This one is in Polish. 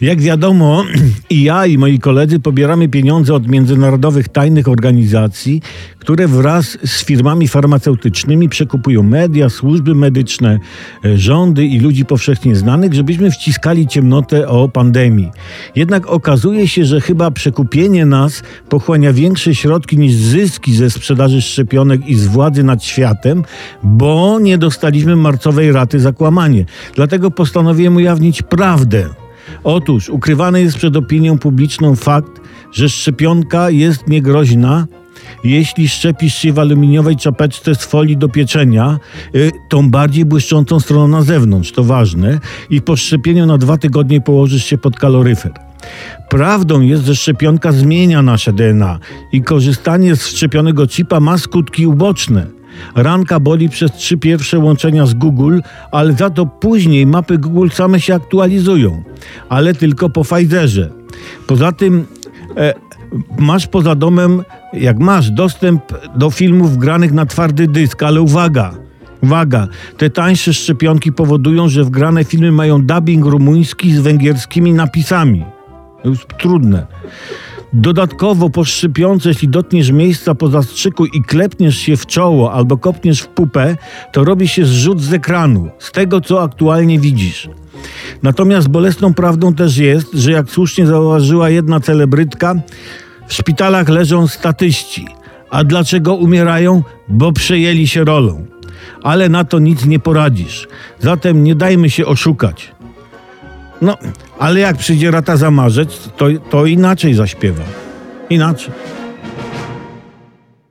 Jak wiadomo, i ja, i moi koledzy pobieramy pieniądze od międzynarodowych tajnych organizacji, które wraz z firmami farmaceutycznymi przekupują media, służby medyczne, e, rządy i ludzi powszechnie znanych, żebyśmy wciskali ciemnotę o pandemii. Jednak okazuje się, że chyba przekupienie nas pochłania większe środki niż zyski ze sprzedaży szczepionek i z władzy nad światem, bo nie dostaliśmy marcowej raty za kłamanie. Dlatego postanowiłem ujawnić prawdę. Otóż ukrywany jest przed opinią publiczną fakt, że szczepionka jest niegroźna, jeśli szczepisz się w aluminiowej czapeczce z folii do pieczenia, y, tą bardziej błyszczącą stroną na zewnątrz, to ważne, i po szczepieniu na dwa tygodnie położysz się pod kaloryfer. Prawdą jest, że szczepionka zmienia nasze DNA i korzystanie z szczepionego chipa ma skutki uboczne. Ranka boli przez trzy pierwsze łączenia z Google, ale za to później mapy Google same się aktualizują, ale tylko po Pfizerze. Poza tym e, masz poza domem, jak masz dostęp do filmów granych na twardy dysk, ale uwaga, uwaga, te tańsze szczepionki powodują, że wgrane filmy mają dubbing rumuński z węgierskimi napisami. To trudne. Dodatkowo po szczepionce, jeśli dotkniesz miejsca po zastrzyku i klepniesz się w czoło albo kopniesz w pupę, to robi się zrzut z ekranu, z tego co aktualnie widzisz. Natomiast bolesną prawdą też jest, że jak słusznie zauważyła jedna celebrytka, w szpitalach leżą statyści. A dlaczego umierają? Bo przejęli się rolą. Ale na to nic nie poradzisz. Zatem nie dajmy się oszukać. No, ale jak przyjdzie rata za marzec, to, to inaczej zaśpiewa. Inaczej.